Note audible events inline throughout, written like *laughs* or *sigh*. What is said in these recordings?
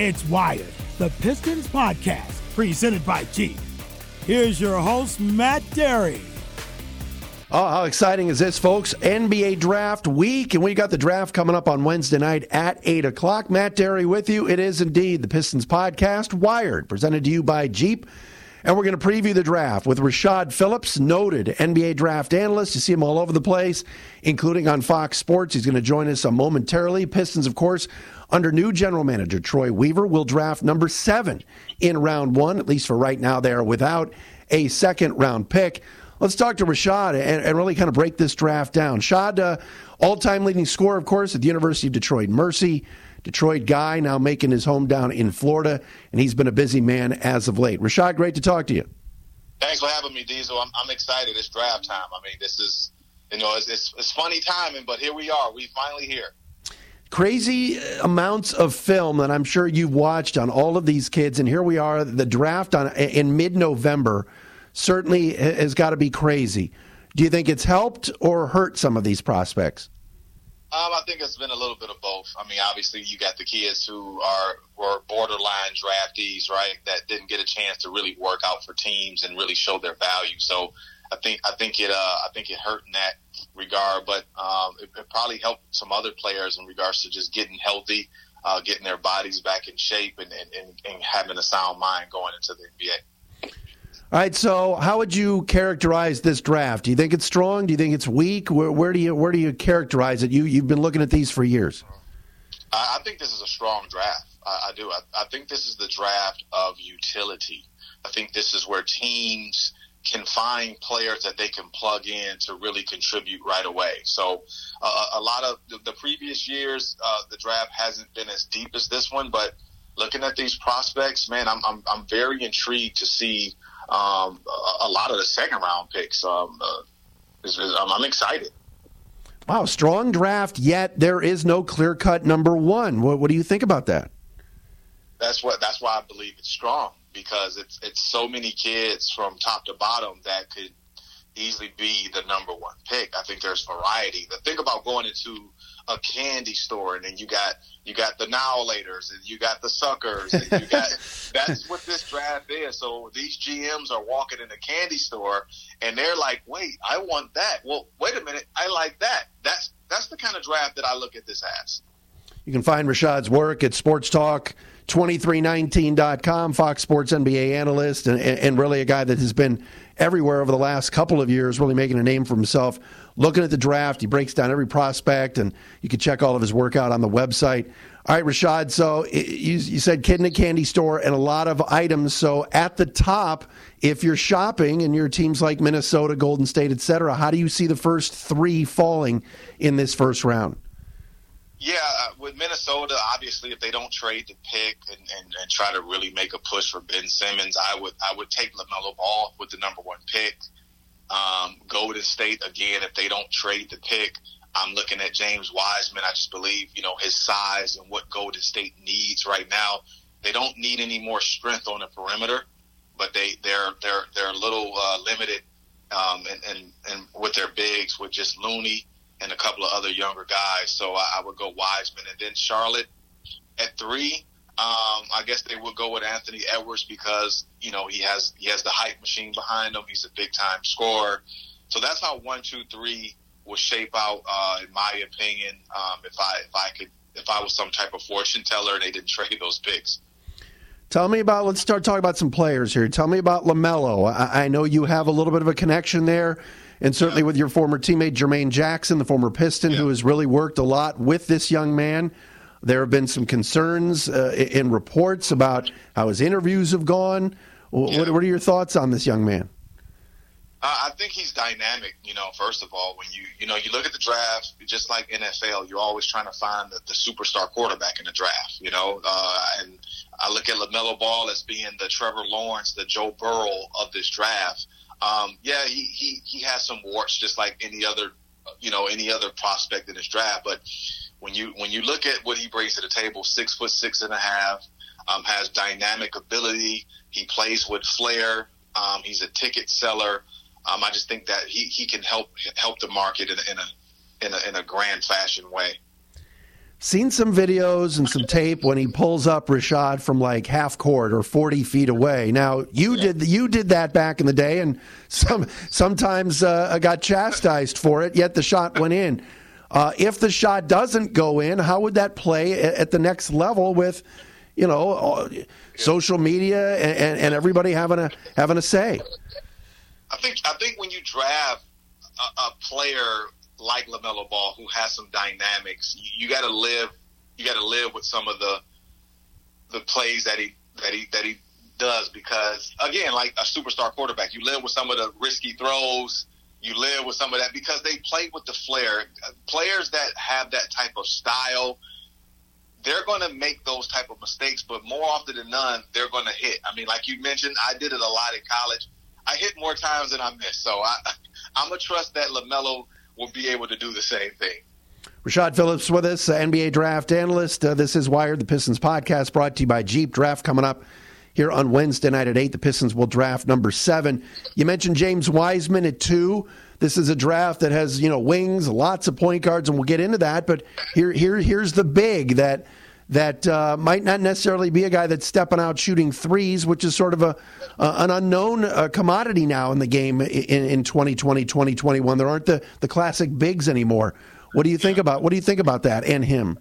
It's Wired, the Pistons podcast, presented by Jeep. Here's your host, Matt Dery. Oh, how exciting is this, folks? NBA draft week, and we got the draft coming up on Wednesday night at 8 o'clock. Matt Dery with you. It is indeed the Pistons podcast, Wired, presented to you by Jeep. And we're going to preview the draft with Rashad Phillips, noted NBA draft analyst. You see him all over the place, including on Fox Sports. He's going to join us momentarily. Pistons, of course, under new general manager Troy Weaver, will draft number seven in round one, at least for right now. They are without a second round pick. Let's talk to Rashad and, and really kind of break this draft down. Shad, uh, all time leading scorer, of course, at the University of Detroit Mercy. Detroit guy now making his home down in Florida, and he's been a busy man as of late. Rashad, great to talk to you. Thanks for having me, Diesel. I'm, I'm excited. It's draft time. I mean, this is, you know, it's, it's, it's funny timing, but here we are. We finally here crazy amounts of film that I'm sure you've watched on all of these kids, and here we are. The draft on in mid-November certainly has got to be crazy. Do you think it's helped or hurt some of these prospects? Um, I think it's been a little bit of both. I mean, obviously, you got the kids who are were borderline draftees, right? That didn't get a chance to really work out for teams and really show their value. So, I think I think it uh, I think it hurt in that regard, but um, it, it probably helped some other players in regards to just getting healthy, uh, getting their bodies back in shape, and, and, and, having a sound mind going into the NBA. All right. So, how would you characterize this draft? Do you think it's strong? Do you think it's weak? Where, where do you where do you characterize it? You you've been looking at these for years. I, think this is a strong draft. I, I do. I, I think this is the draft of utility. I think this is where teams can find players that they can plug in to really contribute right away. So, uh, a lot of the, the previous years, uh, the draft hasn't been as deep as this one, but looking at these prospects, man, I'm I'm, I'm very intrigued to see um, a, a, lot of the second round picks. Um, uh, is, is, I'm, I'm excited. Wow, strong draft. Yet there is no clear cut number one. What, what do you think about that? That's what. That's why I believe it's strong because it's it's so many kids from top to bottom that could easily be the number one pick. I think there's variety. The thing about going into a candy store and then you got you got the nowlators and you got the suckers and you got *laughs* that's what this draft is. So these GMs are walking in a candy store and they're like, Wait, I want that. Well, wait a minute, I like that. That's that's the kind of draft that I look at this as. You can find Rashad's work at Sports Talk 2319.com, Fox Sports NBA analyst, and, and really a guy that has been everywhere over the last couple of years, really making a name for himself. Looking at the draft, he breaks down every prospect, and you can check all of his work out on the website. All right, Rashad. So you, said kid in a candy store and a lot of items. So at the top, if you're shopping and your teams like Minnesota, Golden State, et cetera, how do you see the first three falling in this first round? Yeah, uh, with Minnesota, obviously, if they don't trade the pick and, and, and try to really make a push for Ben Simmons, I would I would take LaMelo Ball with the number one pick. Um, Golden State again, if they don't trade the pick, I'm looking at James Wiseman. I just believe you know his size and what Golden State needs right now. They don't need any more strength on the perimeter, but they they're they're they're a little uh, limited um, and, and and with their bigs with just Looney and a couple of other younger guys. So I, I would go Wiseman, and then Charlotte at three. Um, I guess they would go with Anthony Edwards because you know he has he has the hype machine behind him. He's a big time scorer. So that's how one, two, three will shape out, uh, in my opinion. Um, if I if I could if I was some type of fortune teller and they didn't *laughs* trade those picks. Tell me about. Let's start talking about some players here. Tell me about Lamelo. I, I know you have a little bit of a connection there and certainly with your former teammate Jermaine Jackson, the former Piston, yeah. who has really worked a lot with this young man. There have been some concerns uh, in reports about how his interviews have gone. Yeah. What, what, are your thoughts on this young man? Uh, I think he's dynamic. You know, first of all, when you you know you look at the draft, just like NFL, you're always trying to find the, the superstar quarterback in the draft. You know, uh, and I look at Lamelo Ball as being the Trevor Lawrence, the Joe Burrow of this draft. Um, yeah, he, he, he has some warts just like any other, you know, any other prospect in his draft. But when you, when you look at what he brings to the table, six foot six and a half, um, has dynamic ability. He plays with flair. Um, he's a ticket seller. Um, I just think that he, he can help help the market in, in a in a in a grand fashion way. Seen some videos and some tape when he pulls up Rashad from like half court or 40 feet away. Now you did you did that back in the day, and *laughs* some sometimes uh, got chastised for it. Yet the shot went in. Uh, if the shot doesn't go in, how would that play at the next level with, you know, social media and, and everybody having a having a say? I think I think when you draft a, a player like LaMelo Ball who has some dynamics, you, you got to live. You got to live with some of the the plays that he that he that he does because again, like a superstar quarterback, you live with some of the risky throws. You live with some of that because they play with the flair. Players that have that type of style, they're going to make those type of mistakes, but more often than none, they're going to hit. I mean, like you mentioned, I did it a lot in college. I hit more times than I missed, so I, *laughs* I'm gonna trust that Lamelo will be able to do the same thing. Rashad Phillips with us, NBA draft analyst. Uh, this is Wired, the Pistons podcast, brought to you by Jeep. Draft coming up here on Wednesday night at 8. The Pistons will draft number 7. You mentioned James Wiseman at 2. This is a draft that has, you know, wings, lots of point guards, and we'll get into that. But here, here, here's the big that that uh, might not necessarily be a guy that's stepping out shooting threes, which is sort of a uh, an unknown uh, commodity now in the game in, in 2020, 2021. There aren't the, the classic bigs anymore. What do you think about what do you think about that and him?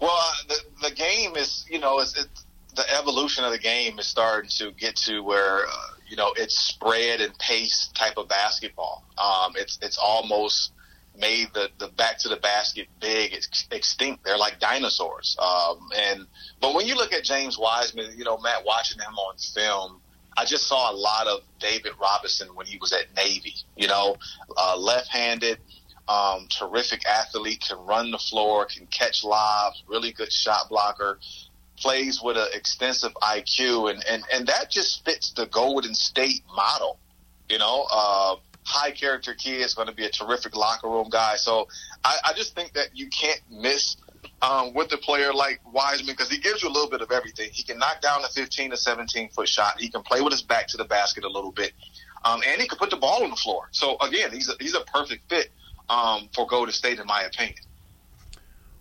Well, uh, the, the game is you know it's, it's, the evolution of the game is starting to get to where uh, you know it's spread and pace type of basketball. Um, it's it's almost made the, the back to the basket big ex- extinct. They're like dinosaurs. Um, and but when you look at James Wiseman, you know, Matt, watching him on film, I just saw a lot of David Robinson when he was at Navy. You know, uh, left-handed, um, terrific athlete, can run the floor, can catch lobs, really good shot blocker. Plays with an extensive IQ, and, and, and that just fits the Golden State model. You know, uh, high character kid. Is going to be a terrific locker room guy. So I, I just think that you can't miss um, with a player like Wiseman because he gives you a little bit of everything. He can knock down a 15 to 17 foot shot. He can play with his back to the basket a little bit, um, and he can put the ball on the floor. So again, he's a, he's a perfect fit um, for Golden State, in my opinion.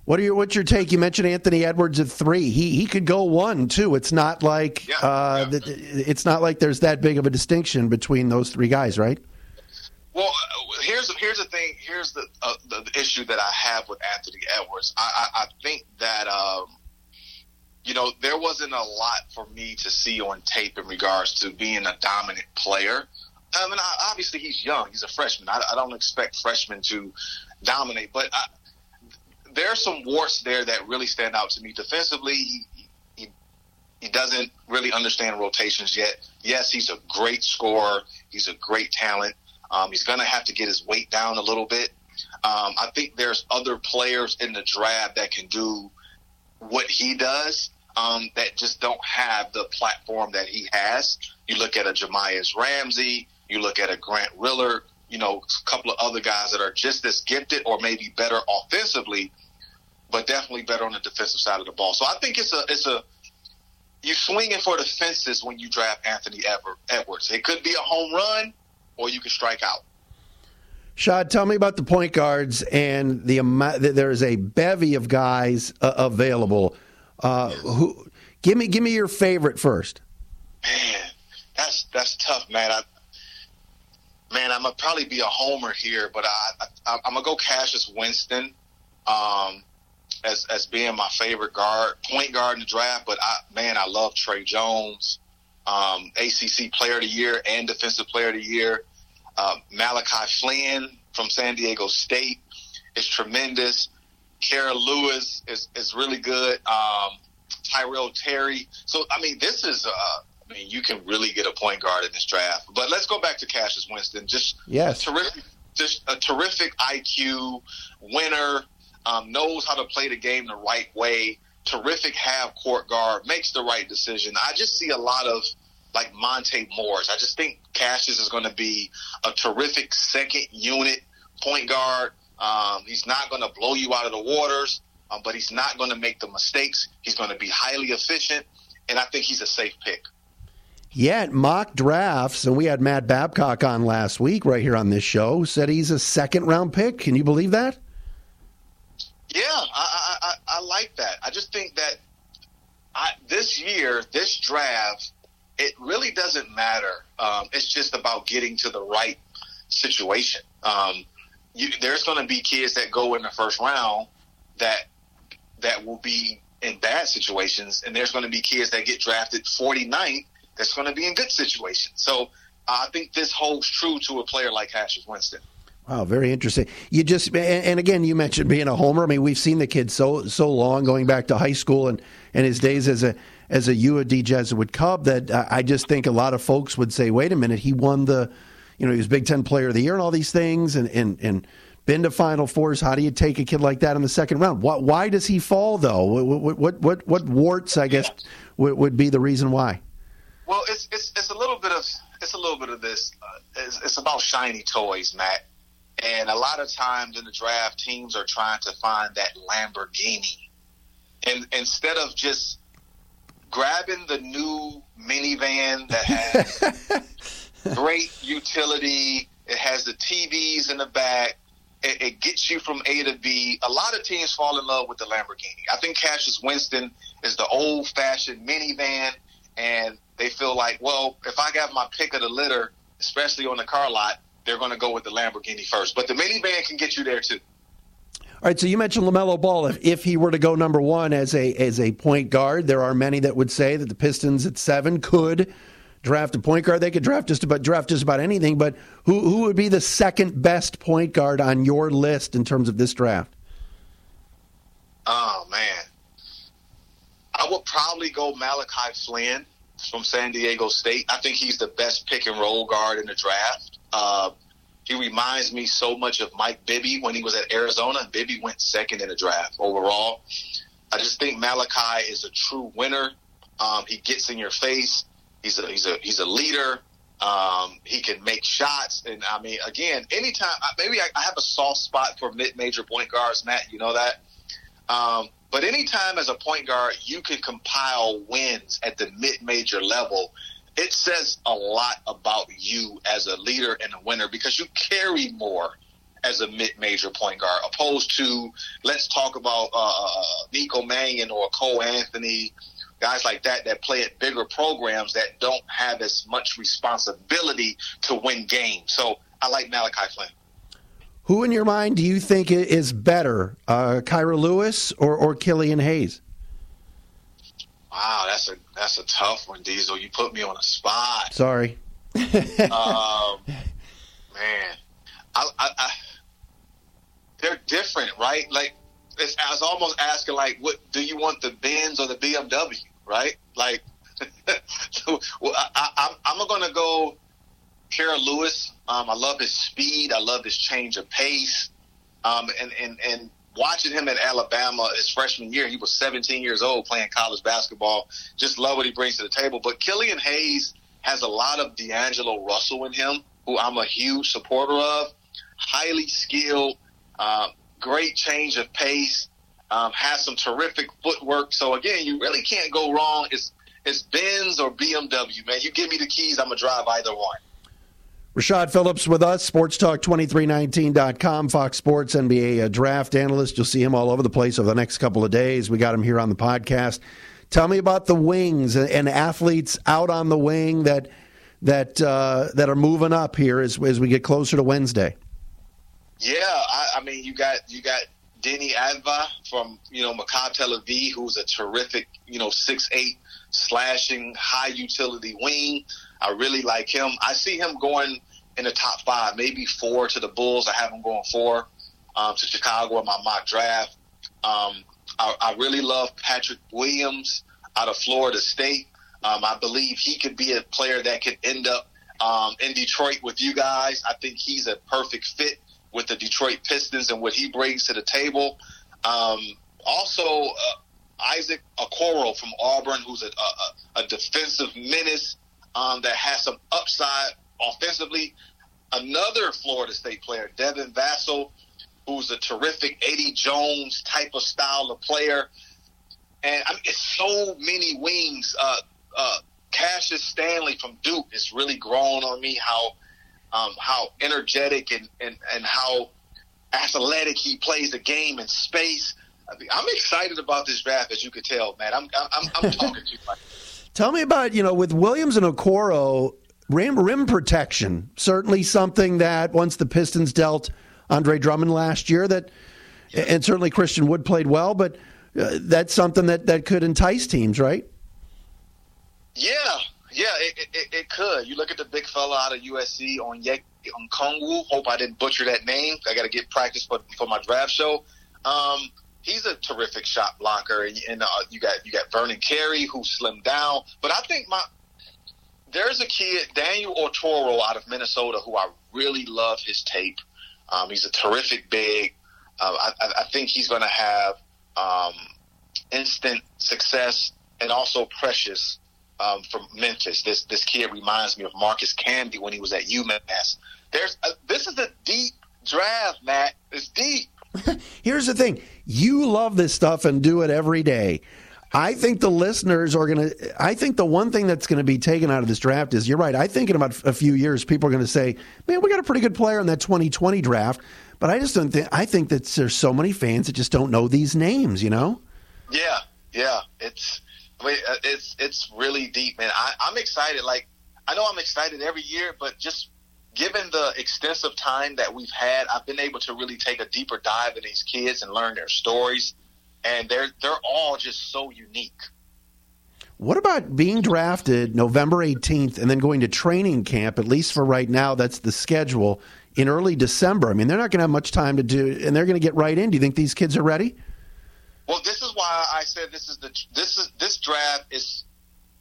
What are your what's your take? You mentioned Anthony Edwards at three. He he could go one too. It's not like yeah, uh, yeah. it's not like there's that big of a distinction between those three guys, right? Well, uh, here's here's the thing. Here's the, uh, the, the issue that I have with Anthony Edwards. I, I, I think that um, you know there wasn't a lot for me to see on tape in regards to being a dominant player. I mean, I, obviously he's young. He's a freshman. I, I don't expect freshmen to dominate, but I, there are some warts there that really stand out to me. Defensively, he, he he doesn't really understand rotations yet. Yes, he's a great scorer. He's a great talent um, he's going to have to get his weight down a little bit. Um, I think there's other players in the draft that can do what he does um, that just don't have the platform that he has. You look at a Jahmi'us Ramsey, you look at a Grant Riller, you know, a couple of other guys that are just as gifted or maybe better offensively, but definitely better on the defensive side of the ball. So I think it's a it's a you swinging for the fences when you draft Anthony Edwards. It could be a home run or you can strike out. Shad, tell me about the point guards and the amount. There is a bevy of guys uh, available. Uh, who? Give me, give me your favorite first. Man, that's that's tough, man. I, man, I'm gonna probably be a homer here, but I, I am gonna go Cassius Winston, um, as as being my favorite guard, point guard in the draft. But I, man, I love Tre Jones um, ACC Player of the Year and Defensive Player of the Year. Uh, Malachi Flynn from San Diego State is tremendous. Kira Lewis is, is really good. Um, Tyrell Terry. So, I mean, this is, uh, I mean, you can really get a point guard in this draft. But let's go back to Cassius Winston. Just yes. terrific, just a terrific IQ winner, um, knows how to play the game the right way terrific half court guard, makes the right decision. I just see a lot of like Monte Morris. I just think Cassius is going to be a terrific second unit point guard. Um, he's not going to blow you out of the waters, um, but he's not going to make the mistakes. He's going to be highly efficient, and I think he's a safe pick. Yet mock drafts, and we had Matt Babcock on last week right here on this show, said he's a second round pick. Can you believe that? Yeah, I, I, I like that. I just think that I, this year, this draft, it really doesn't matter. Um, it's just about getting to the right situation. Um, you, there's going to be kids that go in the first round that that will be in bad situations, and there's going to be kids that get drafted 49th that's going to be in good situations. So I think this holds true to a player like Cassius Winston. Wow, very interesting. You just and again, you mentioned being a homer. I mean, we've seen the kid so so long, going back to high school and and his days as a as a U of D Jesuit Cub. That I just think a lot of folks would say, "Wait a minute, he won the, you know, he was Big Ten Player of the Year and all these things, and and and been to Final Fours. How do you take a kid like that in the second round? What, why does he fall though? What what what, what warts? I guess would, would be the reason why. Well, it's it's it's a little bit of it's a little bit of this. Uh, it's, it's about shiny toys, Matt. And a lot of times in the draft, teams are trying to find that Lamborghini. And instead of just grabbing the new minivan that has *laughs* great utility, it has the TVs in the back, it, it, gets you from A to B. A lot of teams fall in love with the Lamborghini. I think Cassius Winston is the old fashioned minivan, and they feel like, well, if I got my pick of the litter, especially on the car lot, they're going to go with the Lamborghini first. But the minivan can get you there too. All right, so you mentioned LaMelo Ball. If, if he were to go number one as a as a point guard, there are many that would say that the Pistons at seven could draft a point guard. They could draft just about draft just about anything. But who who would be the second best point guard on your list in terms of this draft? Oh man, I would probably go Malachi Flynn from San Diego State. I think he's the best pick and roll guard in the draft. Uh, he reminds me so much of Mike Bibby when he was at Arizona. Bibby went second in the draft overall. I just think Malachi is a true winner. Um, he gets in your face. He's a he's a he's a leader. Um, he can make shots, and I mean, again, anytime maybe I, I have a soft spot for mid-major point guards, Matt. You know that. Um, but anytime as a point guard you can compile wins at the mid-major level, it says a lot about you as a leader and a winner because you carry more as a mid-major point guard opposed to let's talk about uh, uh, uh Nico Mannion or Cole Anthony, guys like that that play at bigger programs that don't have as much responsibility to win games. So I like Malachi Flynn. Who in your mind do you think is better, uh, Kira Lewis or, or Killian Hayes? Wow, that's a that's a tough one, Diesel. You put me on a spot. Sorry. *laughs* um, man, I, I, I, they're different, right? Like, it's, I was almost asking, like, what do you want the Benz or the BMW, right? Like, *laughs* so, well, I, I, I'm going to go Kira Lewis. Um, I love his speed. I love his change of pace. Um, and, and, and watching him at Alabama his freshman year, he was 17 years old playing college basketball. Just love what he brings to the table. But Killian Hayes has a lot of D'Angelo Russell in him, who I'm a huge supporter of. Highly skilled, um, great change of pace, um, has some terrific footwork. So again, you really can't go wrong. It's it's Benz or BMW, man. You give me the keys, I'm gonna drive either one. Rashad Phillips with us, SportsTalk23919.com, Fox Sports NBA uh, draft analyst. You'll see him all over the place over the next couple of days. We got him here on the podcast. Tell me about the wings and athletes out on the wing that that uh, that are moving up here as, as we get closer to Wednesday. Yeah, I, I mean, you got you got Deni Avdija from you know Maccabi Tel Aviv, who's a terrific you know six eight slashing high utility wing. I really like him. I see him going in the top five, maybe four to the Bulls. I have him going four um, to Chicago in my mock draft. Um, I, I, really love Patrick Williams out of Florida State. Um, I believe he could be a player that could end up um, in Detroit with you guys. I think he's a perfect fit with the Detroit Pistons and what he brings to the table. Um, also, uh, Isaac Okoro from Auburn, who's a, a, a defensive menace um, that has some upside offensively. Another Florida State player, Devin Vassell, who's a terrific Eddie Jones type of style of player. And I mean, it's so many wings. Uh, uh, Cassius Stanley from Duke has really grown on me. How um, how energetic and, and, and how athletic he plays the game in space. I'm excited about this draft, as you could tell, man. I'm I'm, I'm talking too much. Tell me about you know with Williams and Okoro, rim rim protection. Certainly something that once the Pistons dealt Andre Drummond last year, that and certainly Christian Wood played well, but uh, that's something that that could entice teams, right? Yeah, yeah, it, it, it could. You look at the big fella out of USC on Yek on. Hope I didn't butcher that name. I got to get practice for for my draft show. Um, he's a terrific shot blocker, and, and uh, you got you got Vernon Carey who slimmed down. But I think my there's a kid Daniel Oturu out of Minnesota who I really love his tape. Um, he's a terrific big. Uh, I, I, think he's going to have um, instant success and also precious um, from Memphis. This this kid reminds me of Marcus Camby when he was at UMass. There's a, this is a deep draft, Matt. It's deep. *laughs* Here's the thing: you love this stuff and do it every day. I think the listeners are going to. I think the one thing that's going to be taken out of this draft is you're right. I think in about a few years, people are going to say, "Man, we got a pretty good player in that 2020 draft." But I just don't think. I think that there's so many fans that just don't know these names. You know? Yeah, yeah. It's I mean, uh, it's it's really deep, man. I, I'm excited. Like I know I'm excited every year, but just given the extensive time that we've had, I've been able to really take a deeper dive in these kids and learn their stories, and they're they're all just so unique. What about being drafted November 18th and then going to training camp? At least for right now, that's the schedule in early December. I mean, they're not going to have much time to do, and they're going to get right in. Do you think these kids are ready? Well, this is why I said this is the this is this draft is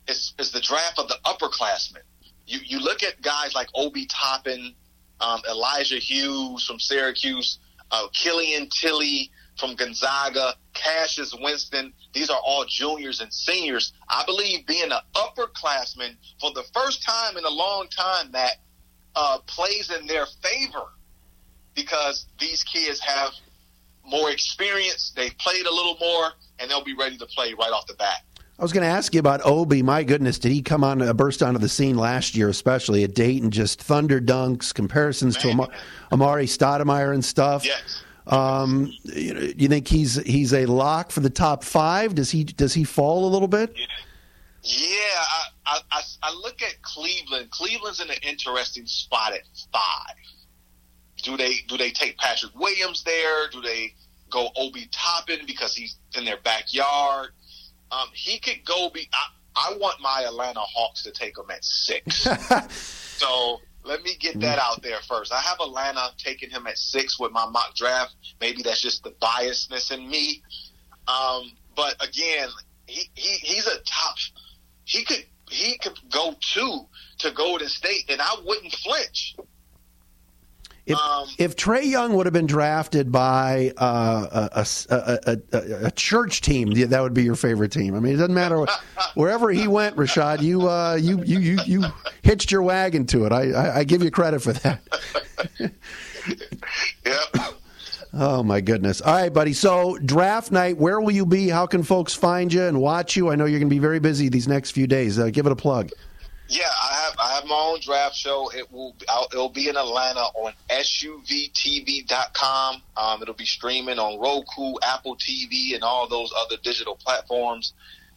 is is the draft of the upperclassmen. You you look at guys like Obi Toppin, um, Elijah Hughes from Syracuse, uh, Killian Tillie from Gonzaga, Cassius Winston. These are all juniors and seniors. I believe being an upperclassman for the first time in a long time that uh, plays in their favor because these kids have more experience. They've played a little more, and they'll be ready to play right off the bat. I was going to ask you about Obi. My goodness, did he come on uh, burst onto the scene last year, especially at Dayton? Just thunder dunks, comparisons Man. to Am- Amar'e Stoudemire and stuff. Yes. Um, you, know, you think he's he's a lock for the top five? Does he does he fall a little bit? Yeah, I, I, I look at Cleveland. Cleveland's in an interesting spot at five. Do they do they take Patrick Williams there? Do they go Obi Toppin because he's in their backyard? Um, he could go be. I, I want my Atlanta Hawks to take him at six. *laughs* so let me get that out there first. I have Atlanta taking him at six with my mock draft. Maybe that's just the biasness in me. Um, but again, he, he he's a top. He could he could go two to Golden State, and I wouldn't flinch. If, um, if Trae Young would have been drafted by uh, a, a, a, a, church team, that would be your favorite team. I mean, it doesn't matter *laughs* wherever he went, Rashad. You uh, you, you you you hitched your wagon to it. I, I, I give you credit for that. *laughs* yeah. Oh my goodness! All right, buddy. So draft night, where will you be? How can folks find you and watch you? I know you're going to be very busy these next few days. Uh, give it a plug. Yeah, I have I have my own draft show. It will I'll, it'll be in Atlanta on suvtv.com. Um, it'll be streaming on Roku, Apple TV, and all those other digital platforms.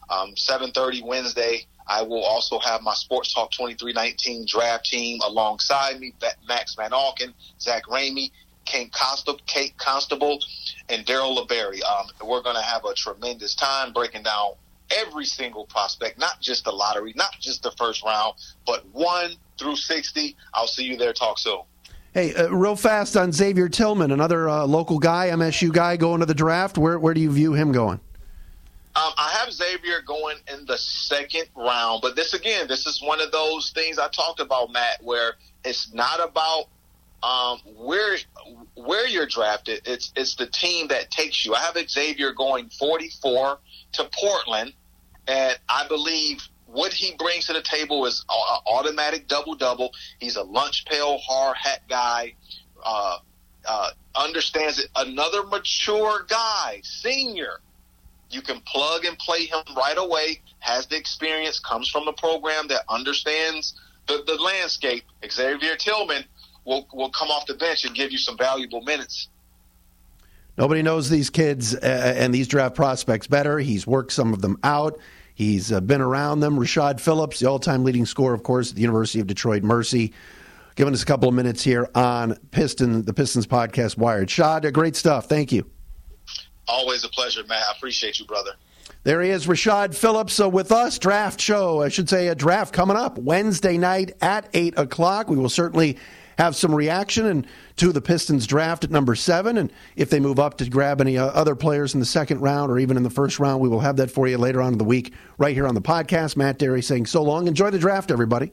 Um, 7:30 Wednesday. I will also have my Sports Talk 2319 draft team alongside me: Max Van Alken, Zach Ramey, Kate Constable, Kate Constable, and Daryl LeBerry. Um, we're going to have a tremendous time breaking down every single prospect, not just the lottery, not just the first round, but one through 60. I'll see you there. Talk soon. Hey, uh, real fast on Xavier Tillman, another uh, local guy, MSU guy going to the draft. Where, where do you view him going? Um, I have Xavier going in the second round, but this again, this is one of those things I talked about, Matt, where it's not about um, where where you're drafted. It's it's the team that takes you. I have Xavier going 44 to Portland, and I believe what he brings to the table is an automatic double double. He's a lunch pail, hard hat guy. Uh, uh, understands it. Another mature guy, senior. You can plug and play him right away. Has the experience. Comes from a program that understands the, the landscape. Xavier Tillman will will come off the bench and give you some valuable minutes. Nobody knows these kids uh, and these draft prospects better. He's worked some of them out. He's been around them. Rashad Phillips, the all time leading scorer, of course, at the University of Detroit Mercy, giving us a couple of minutes here on Piston, the Pistons podcast Wired. Shad, great stuff. Thank you. Always a pleasure, man. I appreciate you, brother. There he is, Rashad Phillips uh, with us. Draft show, I should say, a draft coming up Wednesday night at 8 o'clock. We will certainly have some reaction and to the Pistons draft at number seven. And if they move up to grab any uh, other players in the second round or even in the first round, we will have that for you later on in the week right here on the podcast. Matt Dery saying so long. Enjoy the draft, everybody.